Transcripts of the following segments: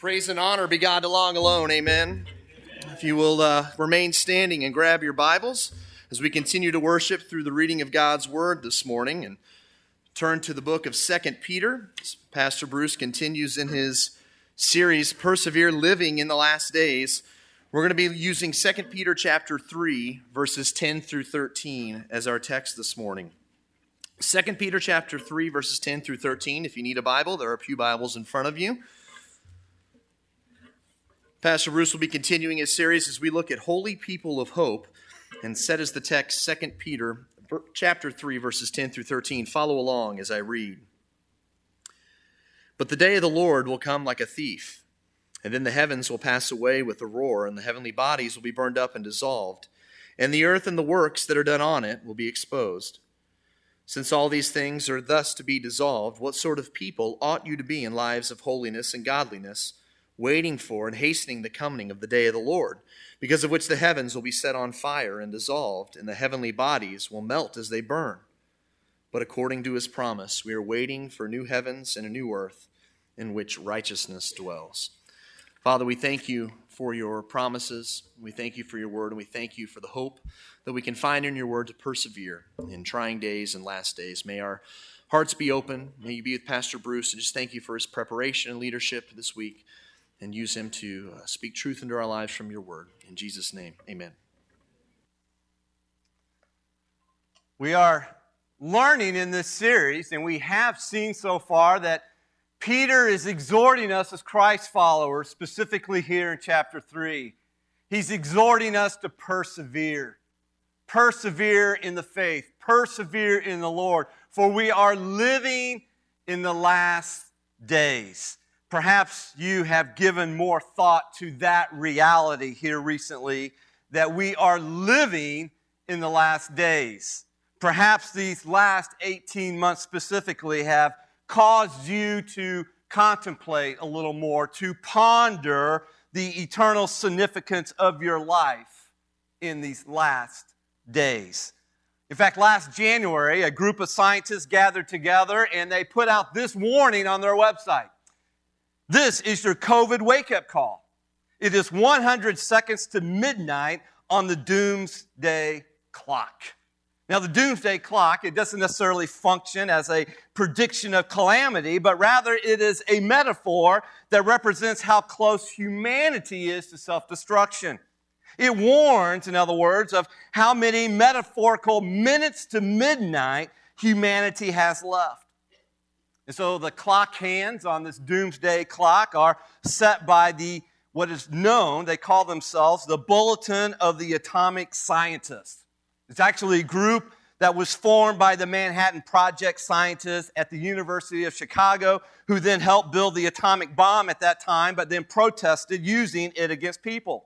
Praise and honor be God long alone. Amen. If you will uh, remain standing and grab your Bibles as we continue to worship through the reading of God's Word this morning and turn to the book of Second Peter. Pastor Bruce continues in his series, Persevere Living in the Last Days. We're going to be using Second Peter chapter 3, verses 10 through 13 as our text this morning. 2 Peter chapter 3 verses 10 through 13. If you need a Bible, there are a few Bibles in front of you. Pastor Bruce will be continuing his series as we look at holy people of hope and set as the text 2 Peter chapter 3 verses 10 through 13. Follow along as I read. But the day of the Lord will come like a thief, and then the heavens will pass away with a roar, and the heavenly bodies will be burned up and dissolved, and the earth and the works that are done on it will be exposed. Since all these things are thus to be dissolved, what sort of people ought you to be in lives of holiness and godliness, waiting for and hastening the coming of the day of the Lord, because of which the heavens will be set on fire and dissolved, and the heavenly bodies will melt as they burn? But according to his promise, we are waiting for new heavens and a new earth in which righteousness dwells. Father, we thank you for your promises. We thank you for your word, and we thank you for the hope that we can find in your word to persevere in trying days and last days. May our hearts be open. May you be with Pastor Bruce, and just thank you for his preparation and leadership this week, and use him to uh, speak truth into our lives from your word. In Jesus' name, amen. We are learning in this series, and we have seen so far that Peter is exhorting us as Christ followers, specifically here in chapter 3. He's exhorting us to persevere. Persevere in the faith, persevere in the Lord, for we are living in the last days. Perhaps you have given more thought to that reality here recently that we are living in the last days. Perhaps these last 18 months specifically have caused you to contemplate a little more, to ponder the eternal significance of your life in these last days. In fact, last January, a group of scientists gathered together and they put out this warning on their website. This is your COVID wake up call. It is 100 seconds to midnight on the doomsday clock. Now, the doomsday clock, it doesn't necessarily function as a prediction of calamity, but rather it is a metaphor that represents how close humanity is to self destruction. It warns, in other words, of how many metaphorical minutes to midnight humanity has left. And so the clock hands on this doomsday clock are set by the what is known, they call themselves the Bulletin of the Atomic Scientists. It's actually a group that was formed by the Manhattan Project scientists at the University of Chicago, who then helped build the atomic bomb at that time, but then protested using it against people.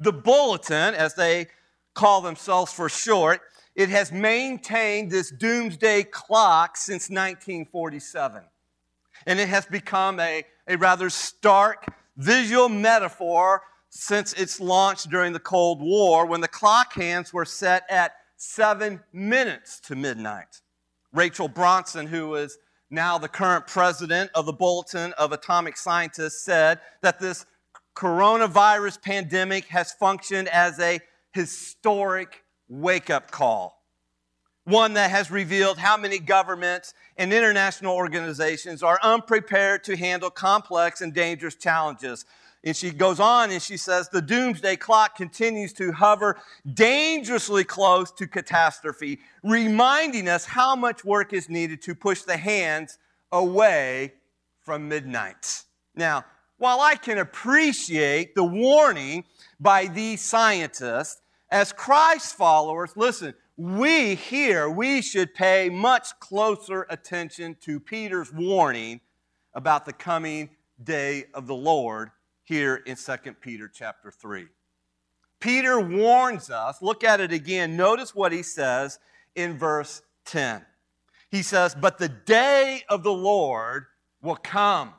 The Bulletin, as they call themselves for short, it has maintained this doomsday clock since 1947. And it has become a, a rather stark visual metaphor since its launch during the Cold War when the clock hands were set at seven minutes to midnight. Rachel Bronson, who is now the current president of the Bulletin of Atomic Scientists, said that this coronavirus pandemic has functioned as a historic wake up call. One that has revealed how many governments and international organizations are unprepared to handle complex and dangerous challenges and she goes on and she says, the doomsday clock continues to hover dangerously close to catastrophe, reminding us how much work is needed to push the hands away from midnight. Now, while I can appreciate the warning by these scientists, as Christ followers, listen, we here, we should pay much closer attention to Peter's warning about the coming day of the Lord here in 2 Peter chapter 3. Peter warns us, look at it again. Notice what he says in verse 10. He says, But the day of the Lord will come.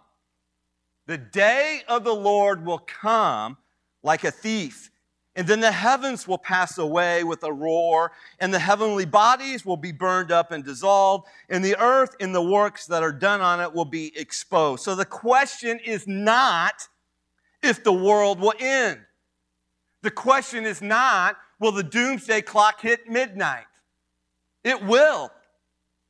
The day of the Lord will come like a thief. And then the heavens will pass away with a roar, and the heavenly bodies will be burned up and dissolved, and the earth and the works that are done on it will be exposed. So the question is not if the world will end. The question is not, will the doomsday clock hit midnight? It will.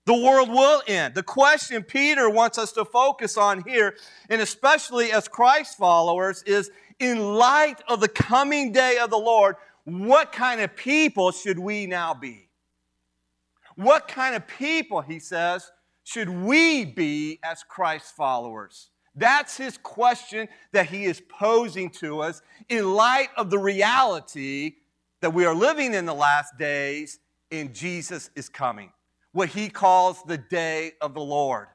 The world will end. The question Peter wants us to focus on here, and especially as Christ followers, is in light of the coming day of the Lord, what kind of people should we now be? What kind of people, he says, should we be as Christ followers? That's his question that he is posing to us in light of the reality that we are living in the last days and Jesus is coming. What he calls the day of the Lord.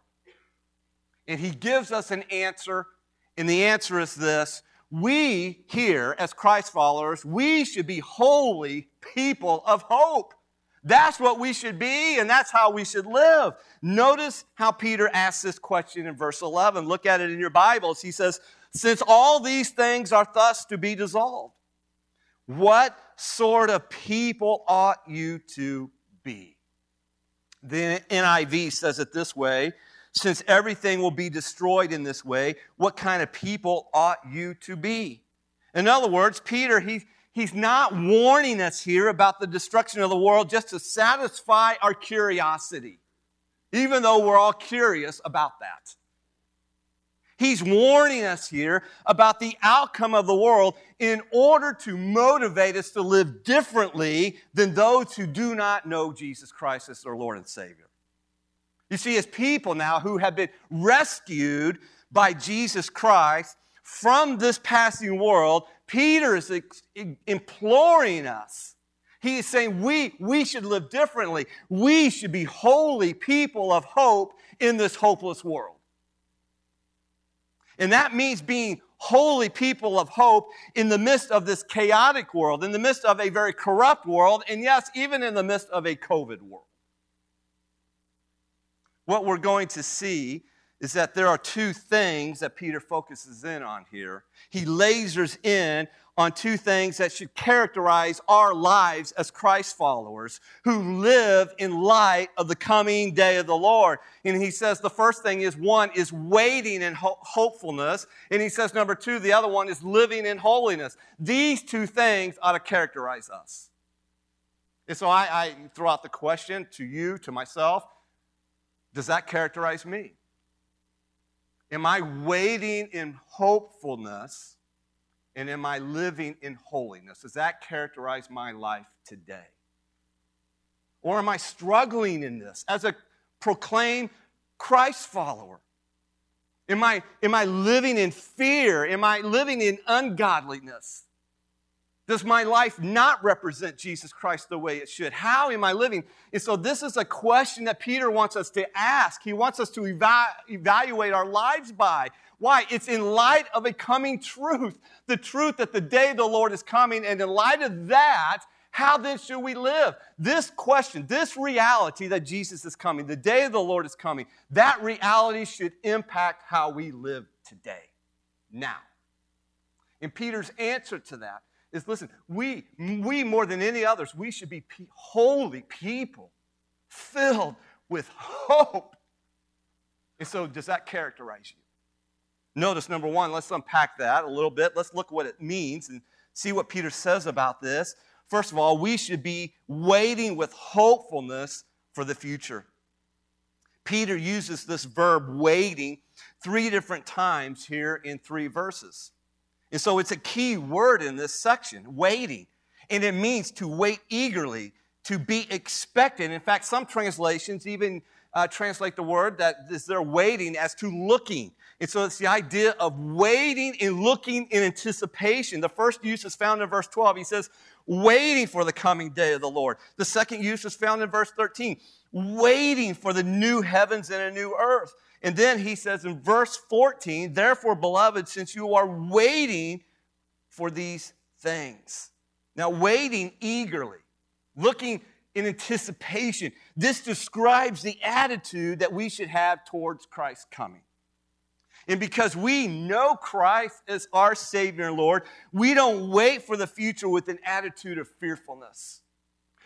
And he gives us an answer, and the answer is this we here, as Christ followers, we should be holy people of hope. That's what we should be, and that's how we should live. Notice how Peter asks this question in verse 11. Look at it in your Bibles. He says, Since all these things are thus to be dissolved, what sort of people ought you to be? The NIV says it this way since everything will be destroyed in this way, what kind of people ought you to be? In other words, Peter, he, he's not warning us here about the destruction of the world just to satisfy our curiosity, even though we're all curious about that. He's warning us here about the outcome of the world in order to motivate us to live differently than those who do not know Jesus Christ as their Lord and Savior. You see, as people now who have been rescued by Jesus Christ from this passing world, Peter is imploring us. He is saying we, we should live differently. We should be holy people of hope in this hopeless world. And that means being holy people of hope in the midst of this chaotic world, in the midst of a very corrupt world, and yes, even in the midst of a COVID world what we're going to see is that there are two things that Peter focuses in on here. He lasers in on two things that should characterize our lives as Christ followers who live in light of the coming day of the Lord. And he says the first thing is one is waiting in ho- hopefulness. And he says number two, the other one is living in holiness. These two things ought to characterize us. And so I, I throw out the question to you, to myself does that characterize me? Am I waiting in hopefulness and am I living in holiness? Does that characterize my life today? Or am I struggling in this as a proclaimed Christ follower? Am I, am I living in fear? Am I living in ungodliness? Does my life not represent Jesus Christ the way it should? How am I living? And so, this is a question that Peter wants us to ask. He wants us to eva- evaluate our lives by. Why? It's in light of a coming truth, the truth that the day of the Lord is coming. And in light of that, how then should we live? This question, this reality that Jesus is coming, the day of the Lord is coming, that reality should impact how we live today, now. And Peter's answer to that is listen, we, we more than any others, we should be pe- holy people filled with hope. And so, does that characterize you? Notice number one, let's unpack that a little bit. Let's look what it means and see what Peter says about this. First of all, we should be waiting with hopefulness for the future. Peter uses this verb waiting three different times here in three verses. And so it's a key word in this section waiting. And it means to wait eagerly, to be expectant. In fact, some translations even uh, translate the word that is they're waiting as to looking. And so it's the idea of waiting and looking in anticipation. The first use is found in verse 12. He says, waiting for the coming day of the Lord. The second use is found in verse 13, waiting for the new heavens and a new earth. And then he says in verse 14, therefore, beloved, since you are waiting for these things. Now, waiting eagerly, looking in anticipation, this describes the attitude that we should have towards Christ's coming. And because we know Christ as our Savior and Lord, we don't wait for the future with an attitude of fearfulness.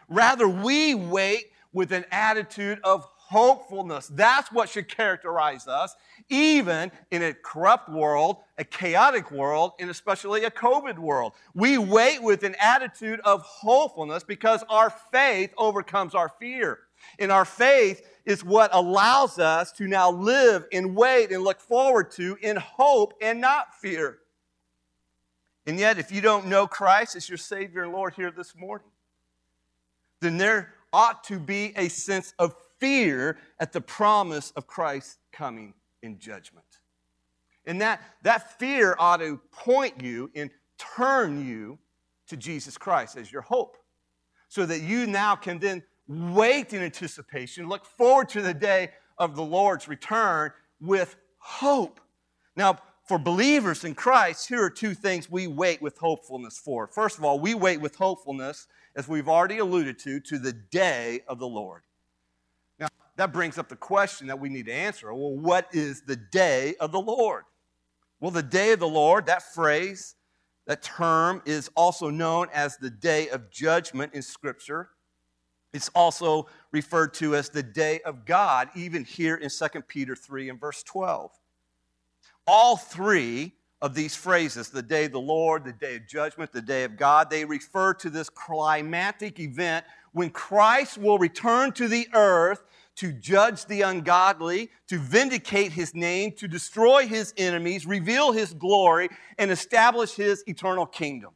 Rather, we wait with an attitude of hopefulness. That's what should characterize us, even in a corrupt world, a chaotic world, and especially a COVID world. We wait with an attitude of hopefulness because our faith overcomes our fear. And our faith is what allows us to now live and wait and look forward to in hope and not fear. And yet, if you don't know Christ as your Savior and Lord here this morning, then there ought to be a sense of fear at the promise of Christ coming in judgment. And that, that fear ought to point you and turn you to Jesus Christ as your hope. So that you now can then wait in anticipation, look forward to the day of the Lord's return with hope. Now, for believers in Christ, here are two things we wait with hopefulness for. First of all, we wait with hopefulness, as we've already alluded to, to the day of the Lord. That brings up the question that we need to answer well, what is the day of the Lord? Well, the day of the Lord, that phrase, that term is also known as the day of judgment in Scripture. It's also referred to as the day of God, even here in 2 Peter 3 and verse 12. All three of these phrases, the day of the Lord, the day of judgment, the day of God, they refer to this climatic event when Christ will return to the earth to judge the ungodly, to vindicate his name, to destroy his enemies, reveal his glory, and establish his eternal kingdom.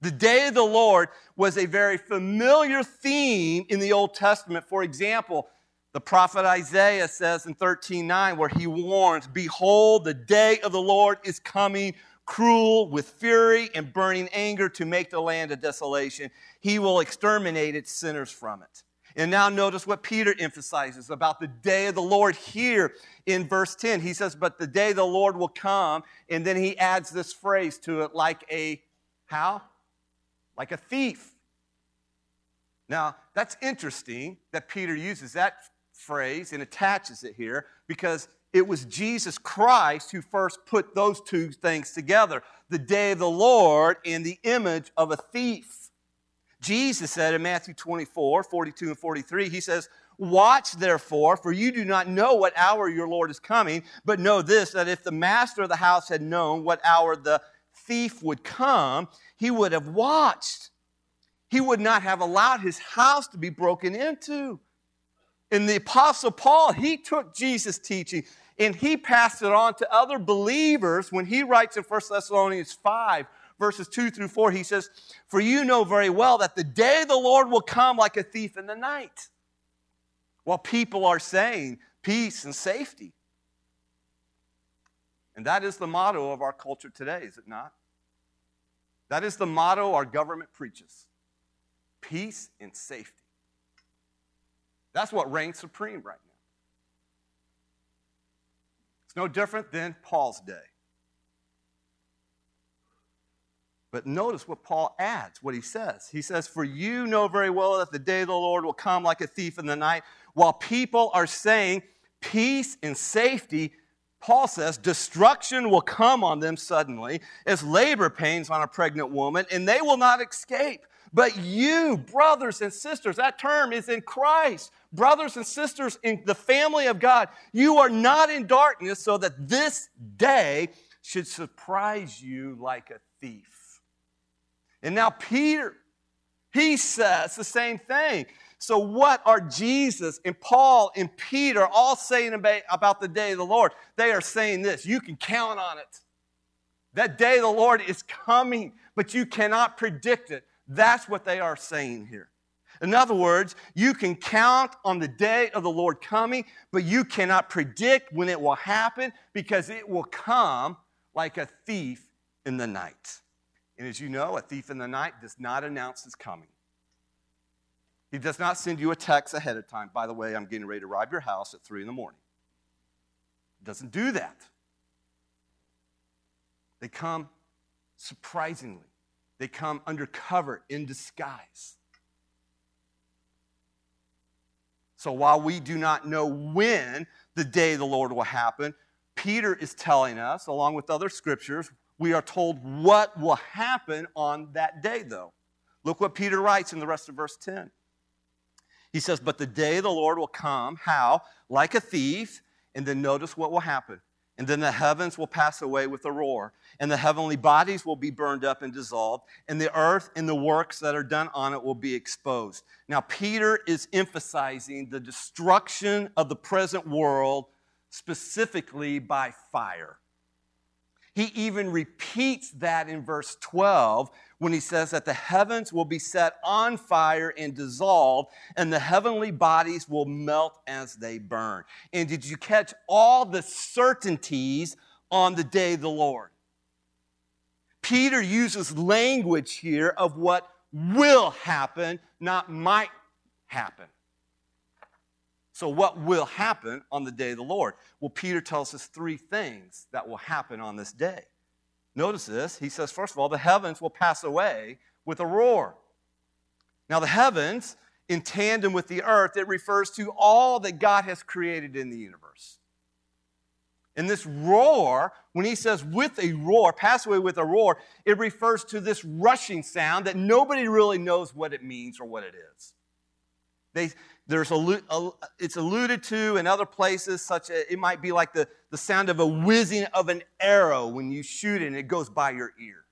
The day of the Lord was a very familiar theme in the Old Testament. For example, the prophet Isaiah says in 13:9 where he warns, "Behold, the day of the Lord is coming, cruel with fury and burning anger to make the land a desolation. He will exterminate its sinners from it." And now notice what Peter emphasizes about the day of the Lord here in verse 10. He says, "But the day of the Lord will come," and then he adds this phrase to it like a how? like a thief. Now, that's interesting that Peter uses that phrase and attaches it here because it was Jesus Christ who first put those two things together the day of the Lord and the image of a thief. Jesus said in Matthew 24, 42 and 43, He says, Watch therefore, for you do not know what hour your Lord is coming, but know this that if the master of the house had known what hour the thief would come, he would have watched. He would not have allowed his house to be broken into. And the Apostle Paul, he took Jesus' teaching and he passed it on to other believers when he writes in 1 Thessalonians 5, verses 2 through 4. He says, For you know very well that the day of the Lord will come like a thief in the night. While people are saying peace and safety. And that is the motto of our culture today, is it not? That is the motto our government preaches peace and safety. That's what reigns supreme right now. It's no different than Paul's day. But notice what Paul adds, what he says. He says, For you know very well that the day of the Lord will come like a thief in the night, while people are saying peace and safety Paul says destruction will come on them suddenly as labor pains on a pregnant woman, and they will not escape. But you, brothers and sisters, that term is in Christ. Brothers and sisters in the family of God, you are not in darkness so that this day should surprise you like a thief. And now, Peter, he says the same thing. So, what are Jesus and Paul and Peter all saying about the day of the Lord? They are saying this you can count on it. That day of the Lord is coming, but you cannot predict it. That's what they are saying here. In other words, you can count on the day of the Lord coming, but you cannot predict when it will happen because it will come like a thief in the night. And as you know, a thief in the night does not announce his coming. He does not send you a text ahead of time. By the way, I'm getting ready to rob your house at 3 in the morning. He doesn't do that. They come surprisingly, they come undercover in disguise. So while we do not know when the day the Lord will happen, Peter is telling us, along with other scriptures, we are told what will happen on that day, though. Look what Peter writes in the rest of verse 10. He says, But the day of the Lord will come. How? Like a thief. And then notice what will happen. And then the heavens will pass away with a roar, and the heavenly bodies will be burned up and dissolved, and the earth and the works that are done on it will be exposed. Now, Peter is emphasizing the destruction of the present world specifically by fire. He even repeats that in verse 12 when he says that the heavens will be set on fire and dissolved, and the heavenly bodies will melt as they burn. And did you catch all the certainties on the day of the Lord? Peter uses language here of what will happen, not might happen. So, what will happen on the day of the Lord? Well, Peter tells us three things that will happen on this day. Notice this. He says, first of all, the heavens will pass away with a roar. Now, the heavens, in tandem with the earth, it refers to all that God has created in the universe. And this roar, when he says with a roar, pass away with a roar, it refers to this rushing sound that nobody really knows what it means or what it is. They, there's a, it's alluded to in other places, such as it might be like the, the sound of a whizzing of an arrow when you shoot it and it goes by your ear.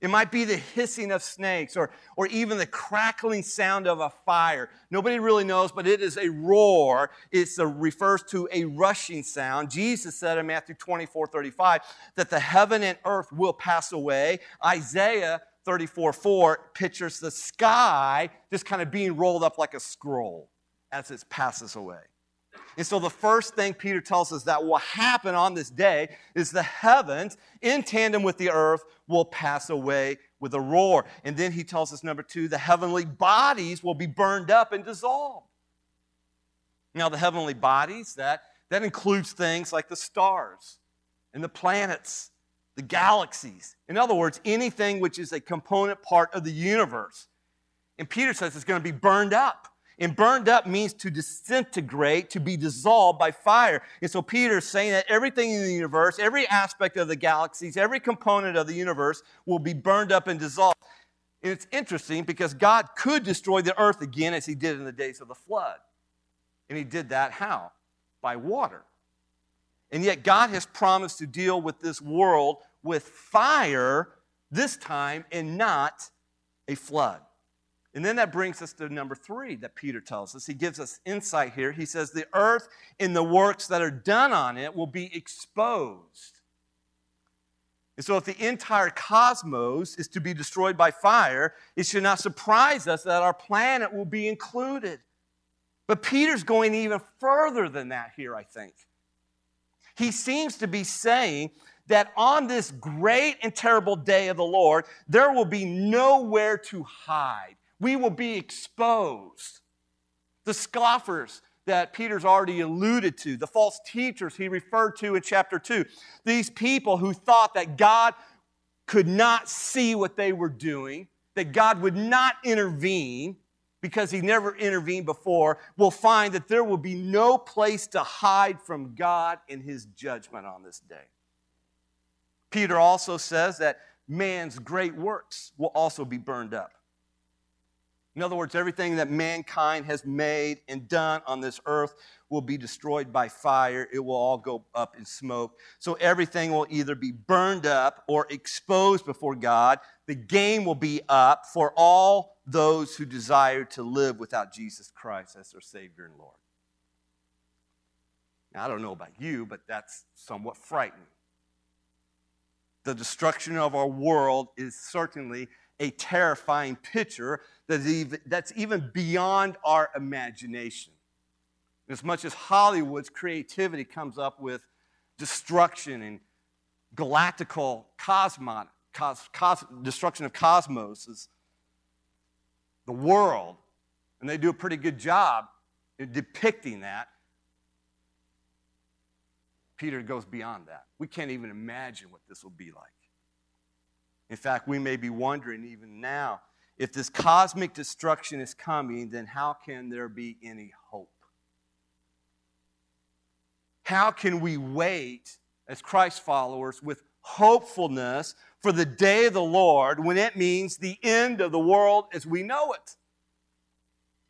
It might be the hissing of snakes or, or even the crackling sound of a fire. Nobody really knows, but it is a roar. It refers to a rushing sound. Jesus said in Matthew 24 35 that the heaven and earth will pass away. Isaiah 34 4 pictures the sky just kind of being rolled up like a scroll as it passes away. And so, the first thing Peter tells us that will happen on this day is the heavens, in tandem with the earth, will pass away with a roar. And then he tells us, number two, the heavenly bodies will be burned up and dissolved. Now, the heavenly bodies, that, that includes things like the stars and the planets the galaxies. In other words, anything which is a component part of the universe. And Peter says it's going to be burned up. And burned up means to disintegrate, to be dissolved by fire. And so Peter's saying that everything in the universe, every aspect of the galaxies, every component of the universe will be burned up and dissolved. And it's interesting because God could destroy the earth again as he did in the days of the flood. And he did that how? By water. And yet God has promised to deal with this world with fire this time and not a flood. And then that brings us to number three that Peter tells us. He gives us insight here. He says, The earth and the works that are done on it will be exposed. And so, if the entire cosmos is to be destroyed by fire, it should not surprise us that our planet will be included. But Peter's going even further than that here, I think. He seems to be saying that on this great and terrible day of the Lord, there will be nowhere to hide. We will be exposed. The scoffers that Peter's already alluded to, the false teachers he referred to in chapter 2, these people who thought that God could not see what they were doing, that God would not intervene because he never intervened before, will find that there will be no place to hide from God in his judgment on this day. Peter also says that man's great works will also be burned up. In other words, everything that mankind has made and done on this earth will be destroyed by fire. It will all go up in smoke. So everything will either be burned up or exposed before God. The game will be up for all those who desire to live without Jesus Christ as their Savior and Lord. Now, I don't know about you, but that's somewhat frightening the destruction of our world is certainly a terrifying picture that's even beyond our imagination. As much as Hollywood's creativity comes up with destruction and galactical cosmos, cos, cos, destruction of cosmos, the world, and they do a pretty good job in depicting that. Peter goes beyond that. We can't even imagine what this will be like. In fact, we may be wondering even now if this cosmic destruction is coming, then how can there be any hope? How can we wait as Christ followers with hopefulness for the day of the Lord when it means the end of the world as we know it?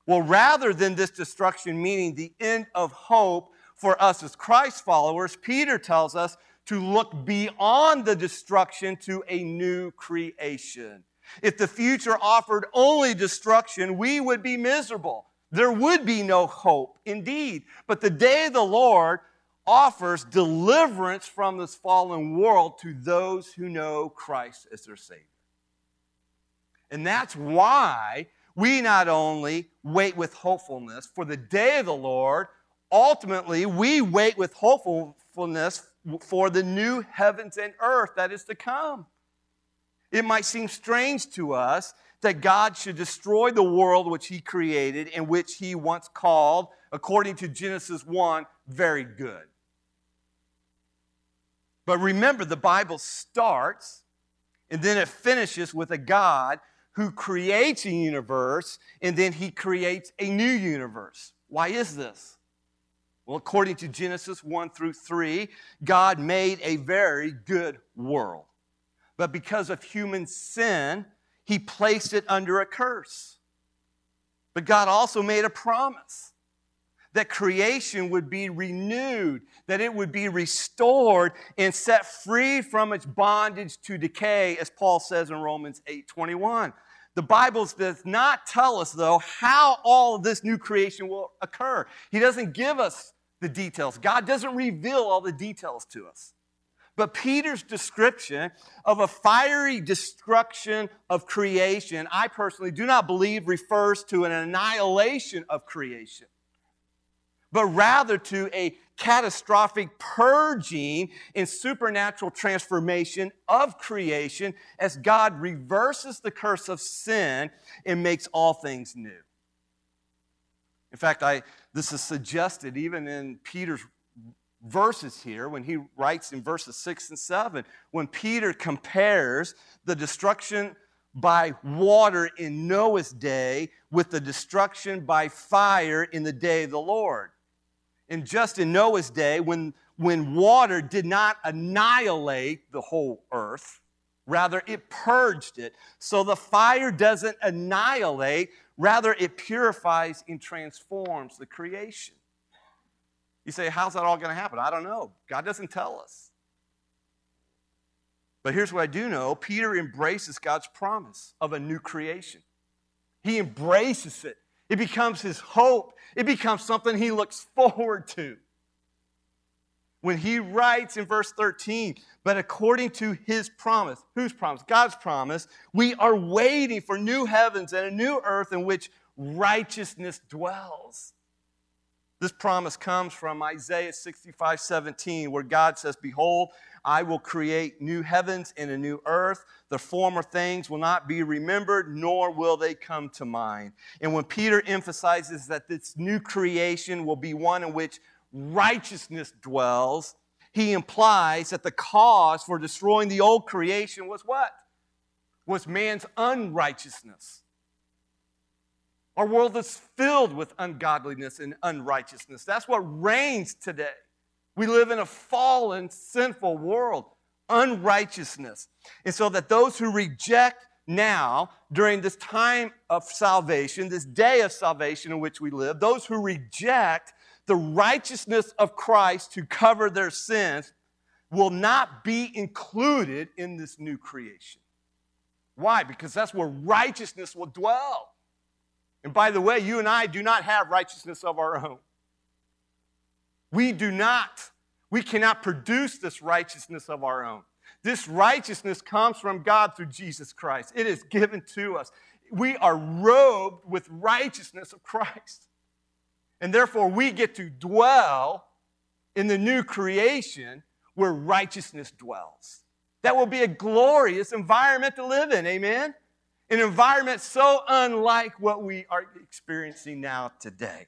Well, rather than this destruction meaning the end of hope for us as Christ followers, Peter tells us to look beyond the destruction to a new creation. If the future offered only destruction, we would be miserable. There would be no hope, indeed. But the day of the Lord offers deliverance from this fallen world to those who know Christ as their Savior. And that's why we not only wait with hopefulness for the day of the Lord, ultimately, we wait with hopefulness for the new heavens and earth that is to come. It might seem strange to us that God should destroy the world which He created and which He once called, according to Genesis 1, very good. But remember, the Bible starts and then it finishes with a God who creates a universe and then He creates a new universe. Why is this? Well, according to Genesis 1 through 3, God made a very good world. But because of human sin, he placed it under a curse. But God also made a promise that creation would be renewed, that it would be restored and set free from its bondage to decay, as Paul says in Romans 8 21. The Bible does not tell us, though, how all of this new creation will occur. He doesn't give us the details. God doesn't reveal all the details to us. But Peter's description of a fiery destruction of creation, I personally do not believe refers to an annihilation of creation, but rather to a catastrophic purging and supernatural transformation of creation as God reverses the curse of sin and makes all things new. In fact, I, this is suggested even in Peter's verses here when he writes in verses 6 and 7 when Peter compares the destruction by water in Noah's day with the destruction by fire in the day of the Lord. And just in Noah's day, when, when water did not annihilate the whole earth, rather it purged it. So the fire doesn't annihilate, Rather, it purifies and transforms the creation. You say, how's that all going to happen? I don't know. God doesn't tell us. But here's what I do know Peter embraces God's promise of a new creation. He embraces it, it becomes his hope, it becomes something he looks forward to when he writes in verse 13, but according to his promise, whose promise? God's promise, we are waiting for new heavens and a new earth in which righteousness dwells. This promise comes from Isaiah 65 17, where God says, Behold, I will create new heavens and a new earth. The former things will not be remembered, nor will they come to mind. And when Peter emphasizes that this new creation will be one in which righteousness dwells, he implies that the cause for destroying the old creation was what? Was man's unrighteousness. Our world is filled with ungodliness and unrighteousness. That's what reigns today. We live in a fallen, sinful world, unrighteousness. And so that those who reject now, during this time of salvation, this day of salvation in which we live, those who reject the righteousness of Christ to cover their sins will not be included in this new creation. Why? Because that's where righteousness will dwell. And by the way, you and I do not have righteousness of our own. We do not. We cannot produce this righteousness of our own. This righteousness comes from God through Jesus Christ. It is given to us. We are robed with righteousness of Christ. And therefore, we get to dwell in the new creation where righteousness dwells. That will be a glorious environment to live in, amen? An environment so unlike what we are experiencing now today.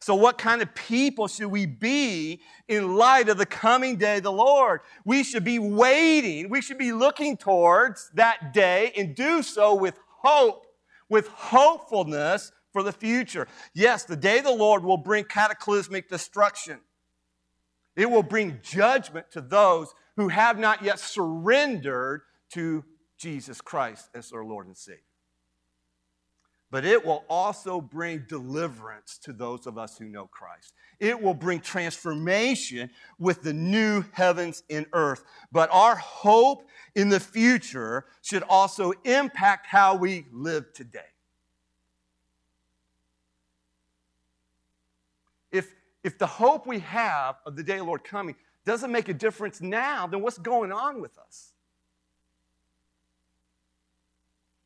So, what kind of people should we be in light of the coming day of the Lord? We should be waiting, we should be looking towards that day and do so with hope, with hopefulness for the future. Yes, the day of the Lord will bring cataclysmic destruction. It will bring judgment to those who have not yet surrendered to Jesus Christ as their Lord and Savior. but it will also bring deliverance to those of us who know Christ. It will bring transformation with the new heavens and earth. But our hope in the future should also impact how we live today. If, the hope we have of the day of the Lord coming doesn't make a difference now, then what's going on with us?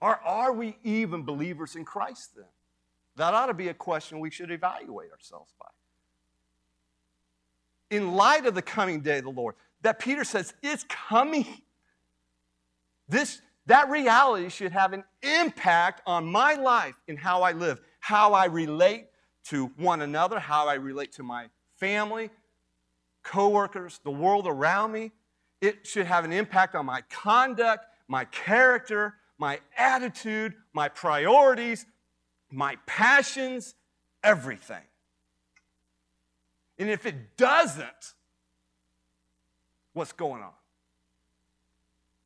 Or are we even believers in Christ then? That ought to be a question we should evaluate ourselves by. In light of the coming day of the Lord, that Peter says is coming. This, that reality should have an impact on my life and how I live, how I relate to one another, how I relate to my family, coworkers, the world around me. It should have an impact on my conduct, my character, my attitude, my priorities, my passions, everything. And if it doesn't, what's going on?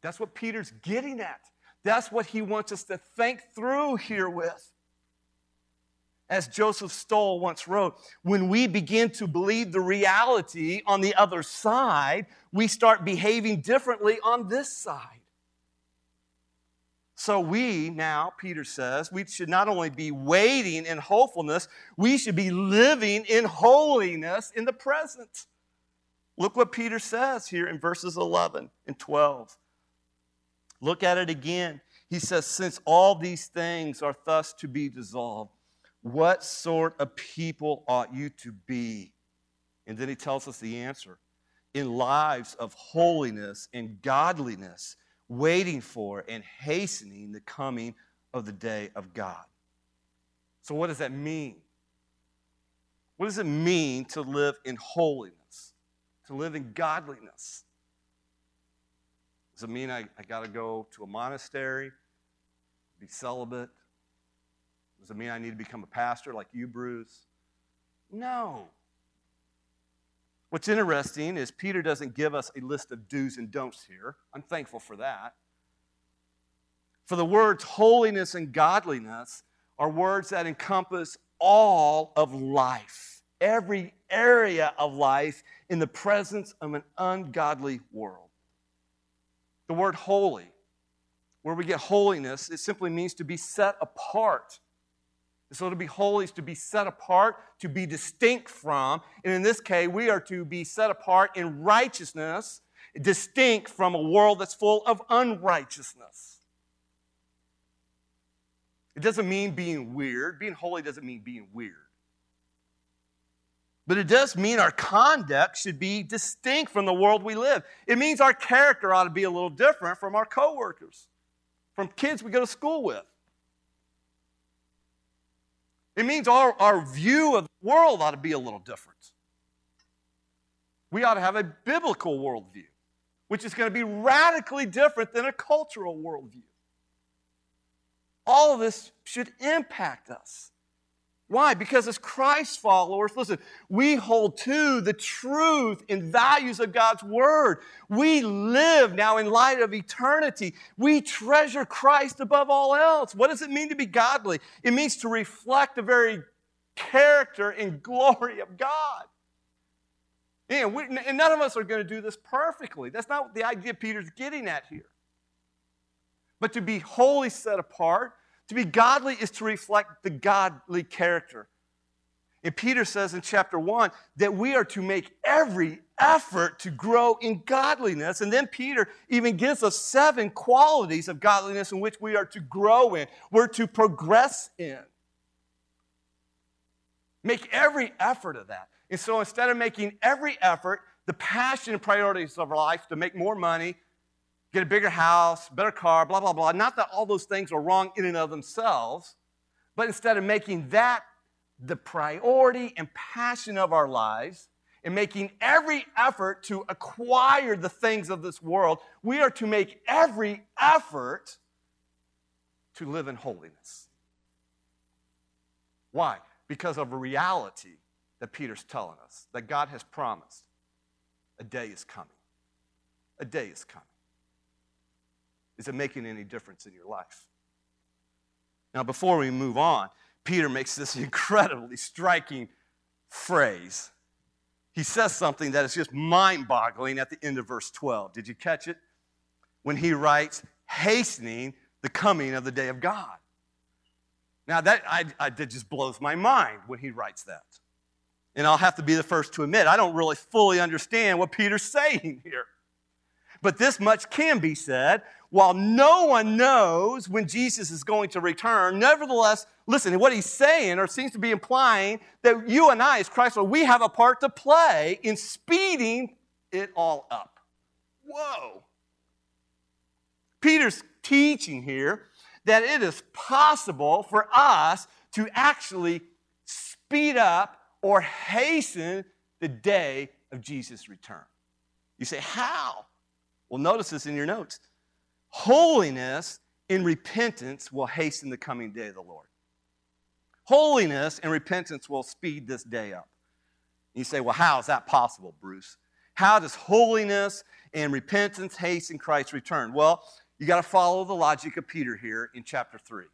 That's what Peter's getting at. That's what he wants us to think through here with. As Joseph Stowell once wrote, when we begin to believe the reality on the other side, we start behaving differently on this side. So we now, Peter says, we should not only be waiting in hopefulness, we should be living in holiness in the present. Look what Peter says here in verses 11 and 12. Look at it again. He says, Since all these things are thus to be dissolved, what sort of people ought you to be? And then he tells us the answer in lives of holiness and godliness waiting for and hastening the coming of the day of God. So, what does that mean? What does it mean to live in holiness, to live in godliness? Does it mean I, I got to go to a monastery, be celibate? Does it mean I need to become a pastor like you, Bruce? No. What's interesting is Peter doesn't give us a list of do's and don'ts here. I'm thankful for that. For the words holiness and godliness are words that encompass all of life, every area of life in the presence of an ungodly world. The word holy, where we get holiness, it simply means to be set apart so to be holy is to be set apart, to be distinct from. And in this case, we are to be set apart in righteousness, distinct from a world that's full of unrighteousness. It doesn't mean being weird. Being holy doesn't mean being weird. But it does mean our conduct should be distinct from the world we live. It means our character ought to be a little different from our coworkers, from kids we go to school with. It means our, our view of the world ought to be a little different. We ought to have a biblical worldview, which is going to be radically different than a cultural worldview. All of this should impact us. Why? Because as Christ followers, listen, we hold to the truth and values of God's Word. We live now in light of eternity. We treasure Christ above all else. What does it mean to be godly? It means to reflect the very character and glory of God. And, we, and none of us are going to do this perfectly. That's not the idea Peter's getting at here. But to be wholly set apart, to be godly is to reflect the godly character. And Peter says in chapter 1 that we are to make every effort to grow in godliness. And then Peter even gives us seven qualities of godliness in which we are to grow in, we're to progress in. Make every effort of that. And so instead of making every effort, the passion and priorities of our life to make more money, get a bigger house, better car, blah, blah, blah. Not that all those things are wrong in and of themselves, but instead of making that the priority and passion of our lives, and making every effort to acquire the things of this world, we are to make every effort to live in holiness. Why? Because of a reality that Peter's telling us that God has promised. A day is coming. A day is coming is it making any difference in your life? Now, before we move on, Peter makes this incredibly striking phrase. He says something that is just mind boggling at the end of verse 12. Did you catch it? When he writes, hastening the coming of the day of God. Now, that, I, I, that just blows my mind when he writes that. And I'll have to be the first to admit, I don't really fully understand what Peter's saying here. But this much can be said. While no one knows when Jesus is going to return, nevertheless, listen, what he's saying or seems to be implying that you and I, as Christ, we have a part to play in speeding it all up. Whoa. Peter's teaching here that it is possible for us to actually speed up or hasten the day of Jesus' return. You say, how? Well, notice this in your notes. Holiness in repentance will hasten the coming day of the Lord. Holiness and repentance will speed this day up. You say, well, how is that possible, Bruce? How does holiness and repentance hasten Christ's return? Well, you got to follow the logic of Peter here in chapter 3.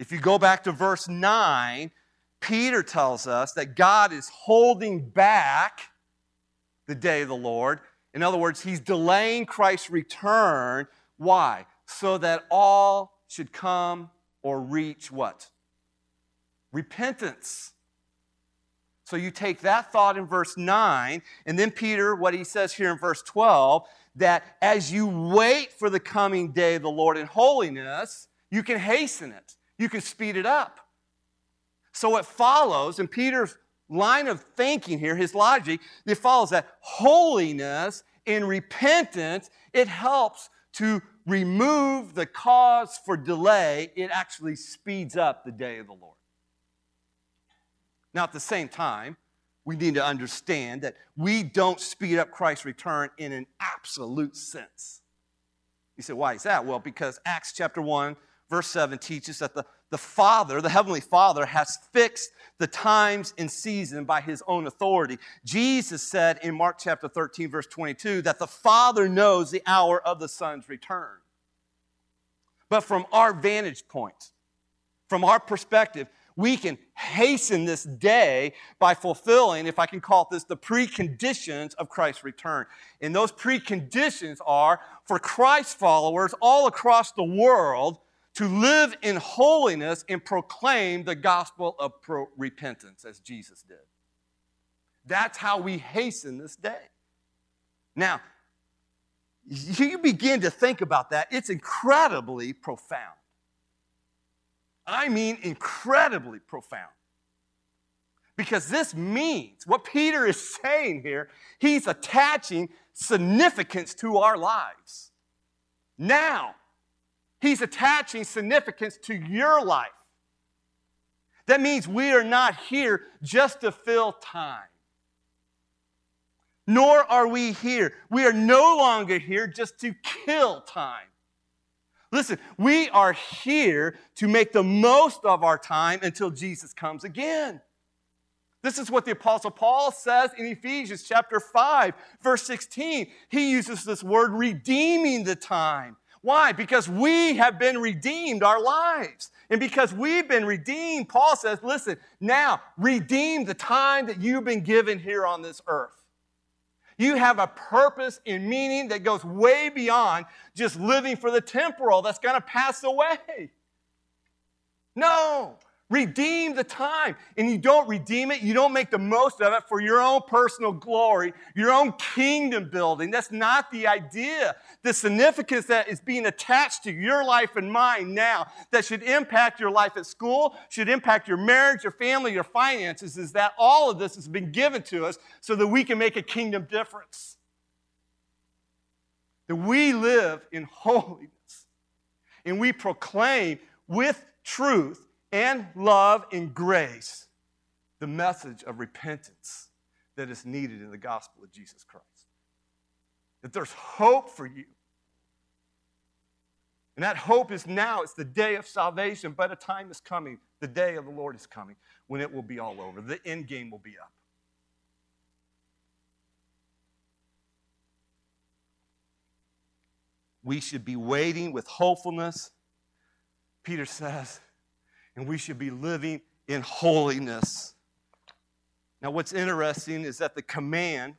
If you go back to verse 9, Peter tells us that God is holding back the day of the Lord. In other words, he's delaying Christ's return. Why? So that all should come or reach what? Repentance. So you take that thought in verse 9, and then Peter, what he says here in verse 12, that as you wait for the coming day of the Lord in holiness, you can hasten it, you can speed it up. So it follows, in Peter's line of thinking here, his logic, it follows that holiness in repentance, it helps to remove the cause for delay. It actually speeds up the day of the Lord. Now, at the same time, we need to understand that we don't speed up Christ's return in an absolute sense. You say, why is that? Well, because Acts chapter 1, verse 7 teaches that the, the Father, the Heavenly Father, has fixed the times and season by his own authority. Jesus said in Mark chapter 13, verse 22, that the Father knows the hour of the Son's return. But from our vantage point, from our perspective, we can hasten this day by fulfilling, if I can call it this, the preconditions of Christ's return. And those preconditions are for Christ followers all across the world to live in holiness and proclaim the gospel of repentance as Jesus did. That's how we hasten this day. Now, you begin to think about that, it's incredibly profound. I mean incredibly profound. Because this means what Peter is saying here, he's attaching significance to our lives. Now, he's attaching significance to your life. That means we are not here just to fill time. Nor are we here. We are no longer here just to kill time. Listen, we are here to make the most of our time until Jesus comes again. This is what the Apostle Paul says in Ephesians chapter 5, verse 16. He uses this word redeeming the time. Why? Because we have been redeemed our lives. And because we've been redeemed, Paul says, listen, now redeem the time that you've been given here on this earth. You have a purpose and meaning that goes way beyond just living for the temporal that's going to pass away. No. Redeem the time. And you don't redeem it, you don't make the most of it for your own personal glory, your own kingdom building. That's not the idea. The significance that is being attached to your life and mine now that should impact your life at school, should impact your marriage, your family, your finances, is that all of this has been given to us so that we can make a kingdom difference. That we live in holiness and we proclaim with truth and love and grace the message of repentance that is needed in the gospel of Jesus Christ. That there's hope for you. And that hope is now. It's the day of salvation, but a time is coming. The day of the Lord is coming when it will be all over. The end game will be up. We should be waiting with hopefulness. Peter says, and we should be living in holiness. Now, what's interesting is that the command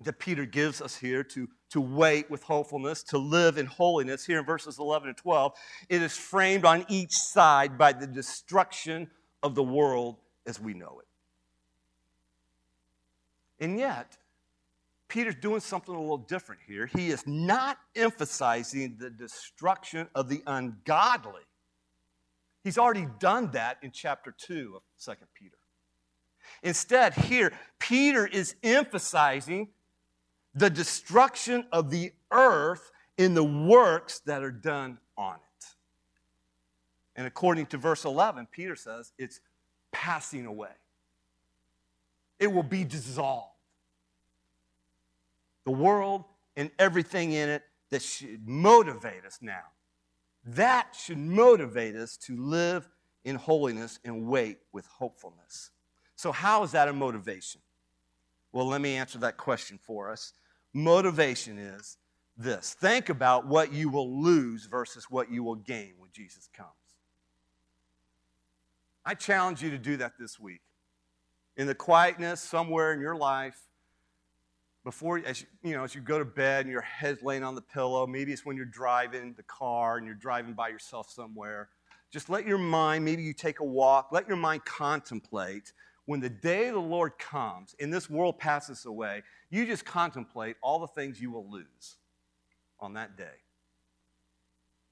that Peter gives us here to, to wait with hopefulness, to live in holiness, here in verses 11 and 12, it is framed on each side by the destruction of the world as we know it. And yet, Peter's doing something a little different here. He is not emphasizing the destruction of the ungodly. He's already done that in chapter 2 of 2 Peter. Instead, here, Peter is emphasizing the destruction of the earth in the works that are done on it. And according to verse 11, Peter says it's passing away, it will be dissolved. The world and everything in it that should motivate us now. That should motivate us to live in holiness and wait with hopefulness. So, how is that a motivation? Well, let me answer that question for us. Motivation is this think about what you will lose versus what you will gain when Jesus comes. I challenge you to do that this week. In the quietness somewhere in your life, before as you, you know as you go to bed and your head's laying on the pillow maybe it's when you're driving the car and you're driving by yourself somewhere just let your mind maybe you take a walk let your mind contemplate when the day of the lord comes and this world passes away you just contemplate all the things you will lose on that day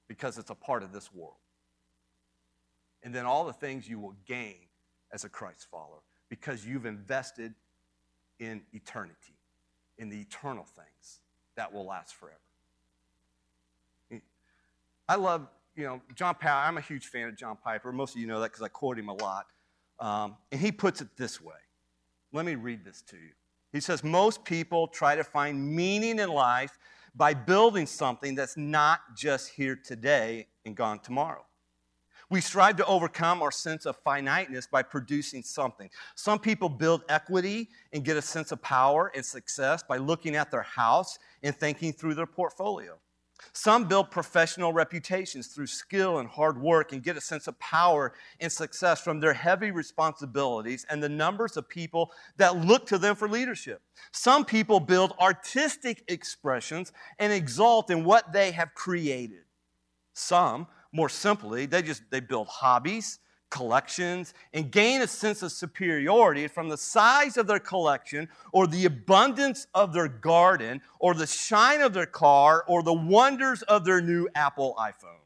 because it's a part of this world. And then all the things you will gain as a christ follower because you've invested in eternity in the eternal things that will last forever. I love, you know, John Piper. I'm a huge fan of John Piper. Most of you know that because I quote him a lot. Um, and he puts it this way. Let me read this to you. He says, Most people try to find meaning in life by building something that's not just here today and gone tomorrow. We strive to overcome our sense of finiteness by producing something. Some people build equity and get a sense of power and success by looking at their house and thinking through their portfolio. Some build professional reputations through skill and hard work and get a sense of power and success from their heavy responsibilities and the numbers of people that look to them for leadership. Some people build artistic expressions and exalt in what they have created. Some more simply, they just they build hobbies, collections, and gain a sense of superiority from the size of their collection or the abundance of their garden or the shine of their car or the wonders of their new Apple iPhone.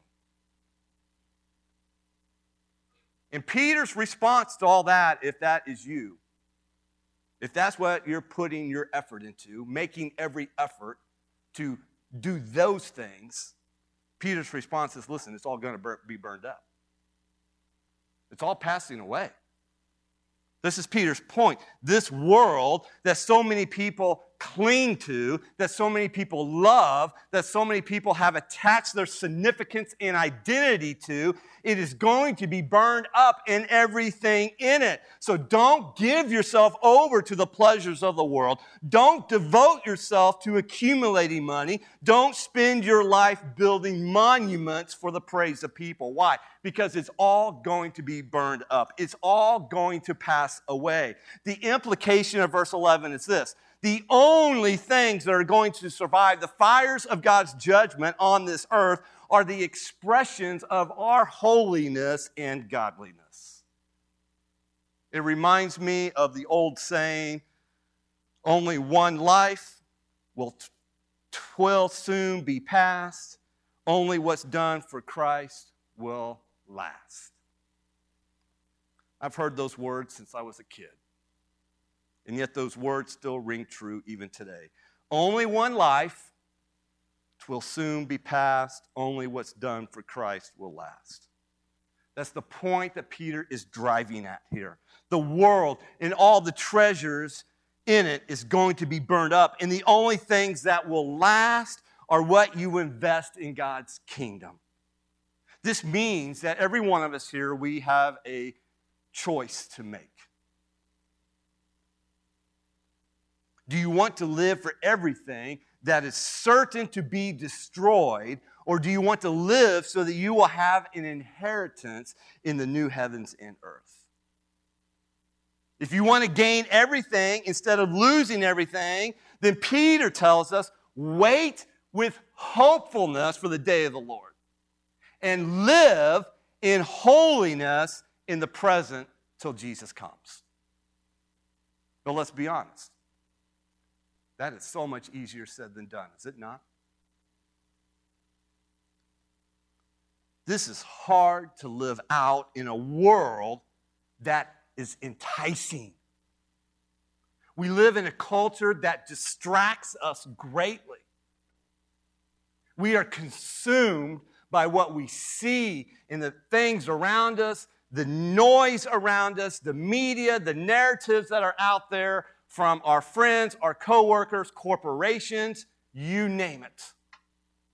And Peter's response to all that, if that is you, if that's what you're putting your effort into, making every effort to do those things, Peter's response is listen, it's all going to be burned up. It's all passing away. This is Peter's point. This world that so many people cling to, that so many people love, that so many people have attached their significance and identity to, it is going to be burned up in everything in it. So don't give yourself over to the pleasures of the world. Don't devote yourself to accumulating money. Don't spend your life building monuments for the praise of people. Why? Because it's all going to be burned up. It's all going to pass away. The implication of verse 11 is this the only things that are going to survive the fires of God's judgment on this earth are the expressions of our holiness and godliness. It reminds me of the old saying only one life will, will soon be past, only what's done for Christ will last. I've heard those words since I was a kid. And yet those words still ring true even today. Only one life will soon be past. Only what's done for Christ will last. That's the point that Peter is driving at here. The world and all the treasures in it is going to be burned up. And the only things that will last are what you invest in God's kingdom. This means that every one of us here, we have a choice to make. Do you want to live for everything that is certain to be destroyed, or do you want to live so that you will have an inheritance in the new heavens and earth? If you want to gain everything instead of losing everything, then Peter tells us wait with hopefulness for the day of the Lord and live in holiness in the present till Jesus comes. But let's be honest. That is so much easier said than done, is it not? This is hard to live out in a world that is enticing. We live in a culture that distracts us greatly. We are consumed by what we see in the things around us, the noise around us, the media, the narratives that are out there from our friends, our coworkers, corporations, you name it.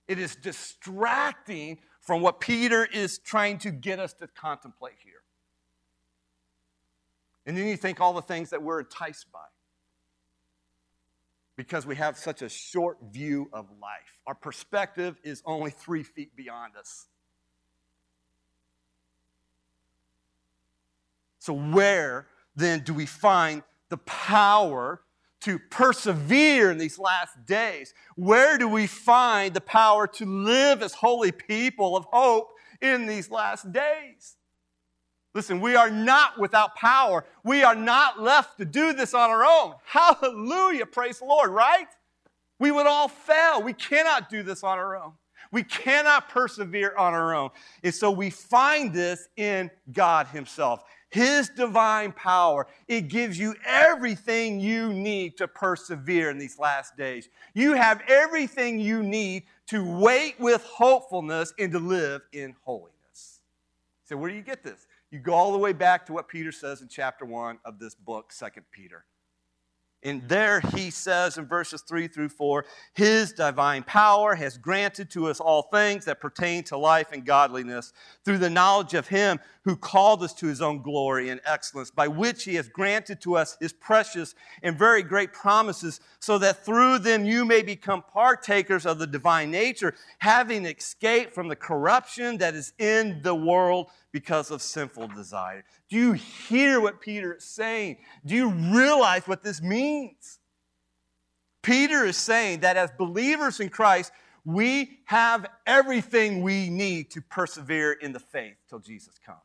It is distracting from what Peter is trying to get us to contemplate here. And then you think all the things that we're enticed by because we have such a short view of life. Our perspective is only three feet beyond us. So, where then do we find the power to persevere in these last days? Where do we find the power to live as holy people of hope in these last days? Listen, we are not without power. We are not left to do this on our own. Hallelujah. Praise the Lord, right? We would all fail. We cannot do this on our own. We cannot persevere on our own. And so we find this in God Himself. His divine power, it gives you everything you need to persevere in these last days. You have everything you need to wait with hopefulness and to live in holiness. So, where do you get this? You go all the way back to what Peter says in chapter 1 of this book, 2 Peter. And there he says in verses 3 through 4 His divine power has granted to us all things that pertain to life and godliness through the knowledge of Him who called us to His own glory and excellence, by which He has granted to us His precious and very great promises, so that through them you may become partakers of the divine nature, having escaped from the corruption that is in the world because of sinful desire. Do you hear what Peter is saying? Do you realize what this means? Peter is saying that as believers in Christ, we have everything we need to persevere in the faith till Jesus comes.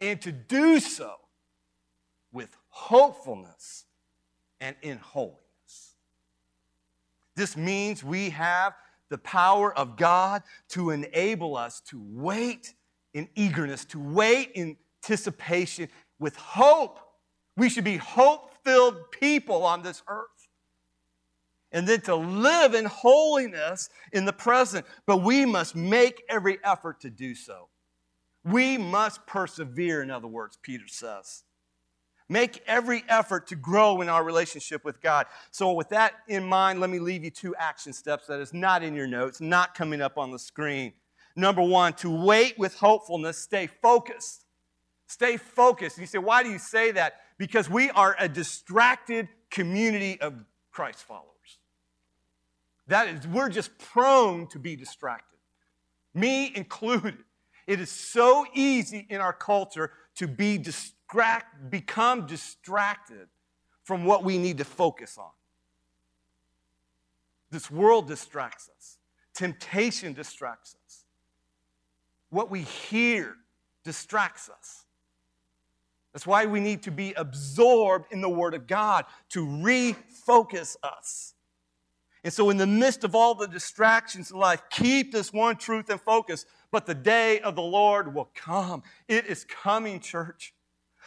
And to do so with hopefulness and in holiness. This means we have the power of God to enable us to wait in eagerness, to wait in anticipation with hope. We should be hope filled people on this earth. And then to live in holiness in the present. But we must make every effort to do so. We must persevere, in other words, Peter says. Make every effort to grow in our relationship with God. So, with that in mind, let me leave you two action steps that is not in your notes, not coming up on the screen. Number one, to wait with hopefulness, stay focused. Stay focused. You say, why do you say that? Because we are a distracted community of Christ followers. That is, we're just prone to be distracted, me included. It is so easy in our culture to be distracted distract, become distracted from what we need to focus on. This world distracts us, temptation distracts us, what we hear distracts us. That's why we need to be absorbed in the Word of God to refocus us. And so, in the midst of all the distractions in life, keep this one truth in focus. But the day of the Lord will come. It is coming, church.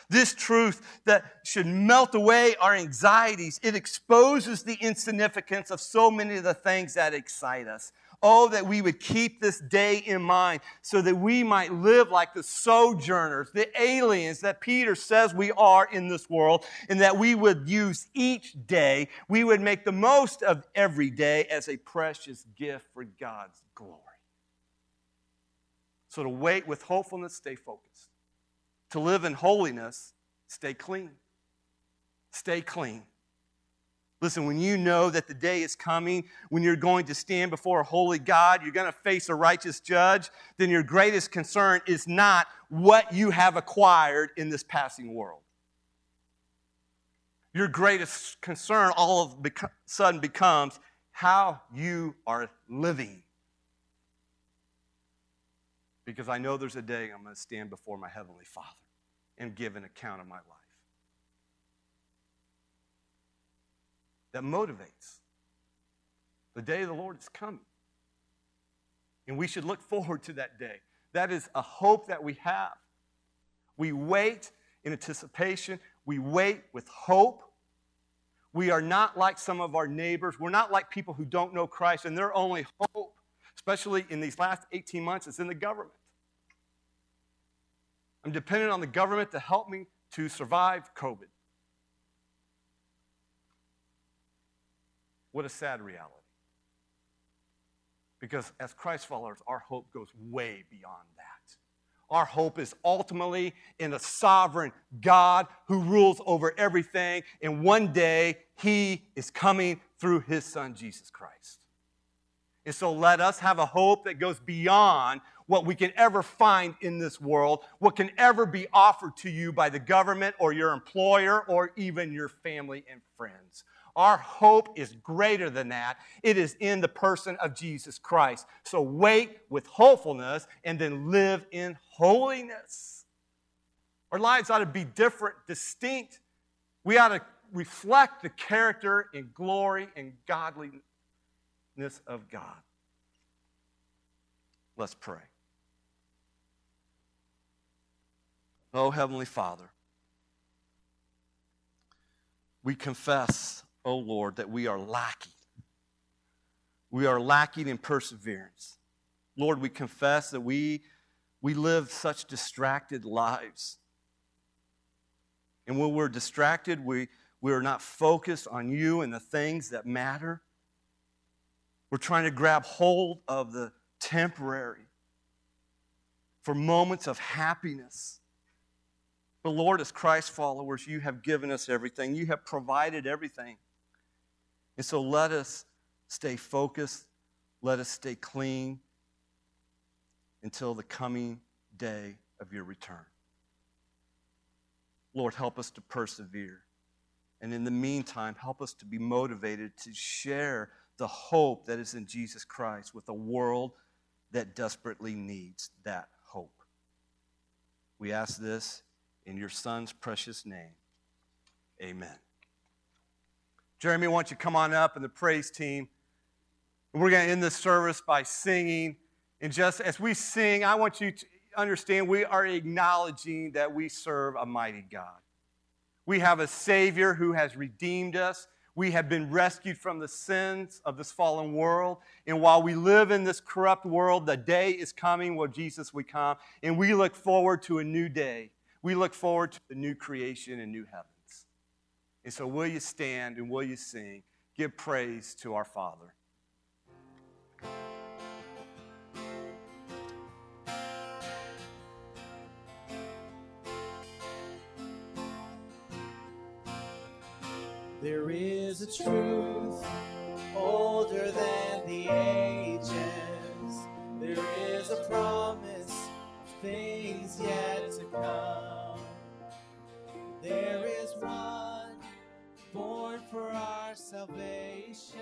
This truth that should melt away our anxieties. It exposes the insignificance of so many of the things that excite us. Oh, that we would keep this day in mind so that we might live like the sojourners, the aliens that Peter says we are in this world, and that we would use each day, we would make the most of every day as a precious gift for God's glory. So to wait with hopefulness, stay focused. To live in holiness, stay clean. Stay clean. Listen, when you know that the day is coming, when you're going to stand before a holy God, you're going to face a righteous judge, then your greatest concern is not what you have acquired in this passing world. Your greatest concern all of a sudden becomes how you are living. Because I know there's a day I'm going to stand before my Heavenly Father and give an account of my life. that motivates. The day of the Lord is coming. And we should look forward to that day. That is a hope that we have. We wait in anticipation, we wait with hope. We are not like some of our neighbors. We're not like people who don't know Christ, and their only hope, especially in these last 18 months, is in the government. I'm dependent on the government to help me to survive COVID. What a sad reality. Because as Christ followers, our hope goes way beyond that. Our hope is ultimately in a sovereign God who rules over everything, and one day he is coming through his son, Jesus Christ. And so let us have a hope that goes beyond what we can ever find in this world, what can ever be offered to you by the government or your employer or even your family and friends. Our hope is greater than that. It is in the person of Jesus Christ. So wait with hopefulness and then live in holiness. Our lives ought to be different, distinct. We ought to reflect the character and glory and godliness of God. Let's pray. Oh, Heavenly Father, we confess oh Lord, that we are lacking. We are lacking in perseverance. Lord, we confess that we, we live such distracted lives. And when we're distracted, we, we are not focused on you and the things that matter. We're trying to grab hold of the temporary for moments of happiness. But Lord, as Christ followers, you have given us everything. You have provided everything. And so let us stay focused, let us stay clean until the coming day of your return. Lord, help us to persevere. And in the meantime, help us to be motivated to share the hope that is in Jesus Christ with a world that desperately needs that hope. We ask this in your Son's precious name. Amen. Jeremy, why don't you come on up and the praise team? We're going to end this service by singing. And just as we sing, I want you to understand we are acknowledging that we serve a mighty God. We have a Savior who has redeemed us. We have been rescued from the sins of this fallen world. And while we live in this corrupt world, the day is coming where Jesus will come. And we look forward to a new day. We look forward to the new creation and new heavens. And so, will you stand and will you sing? Give praise to our Father. There is a truth older than the ages. There is a promise things yet to come. There is one born for our salvation.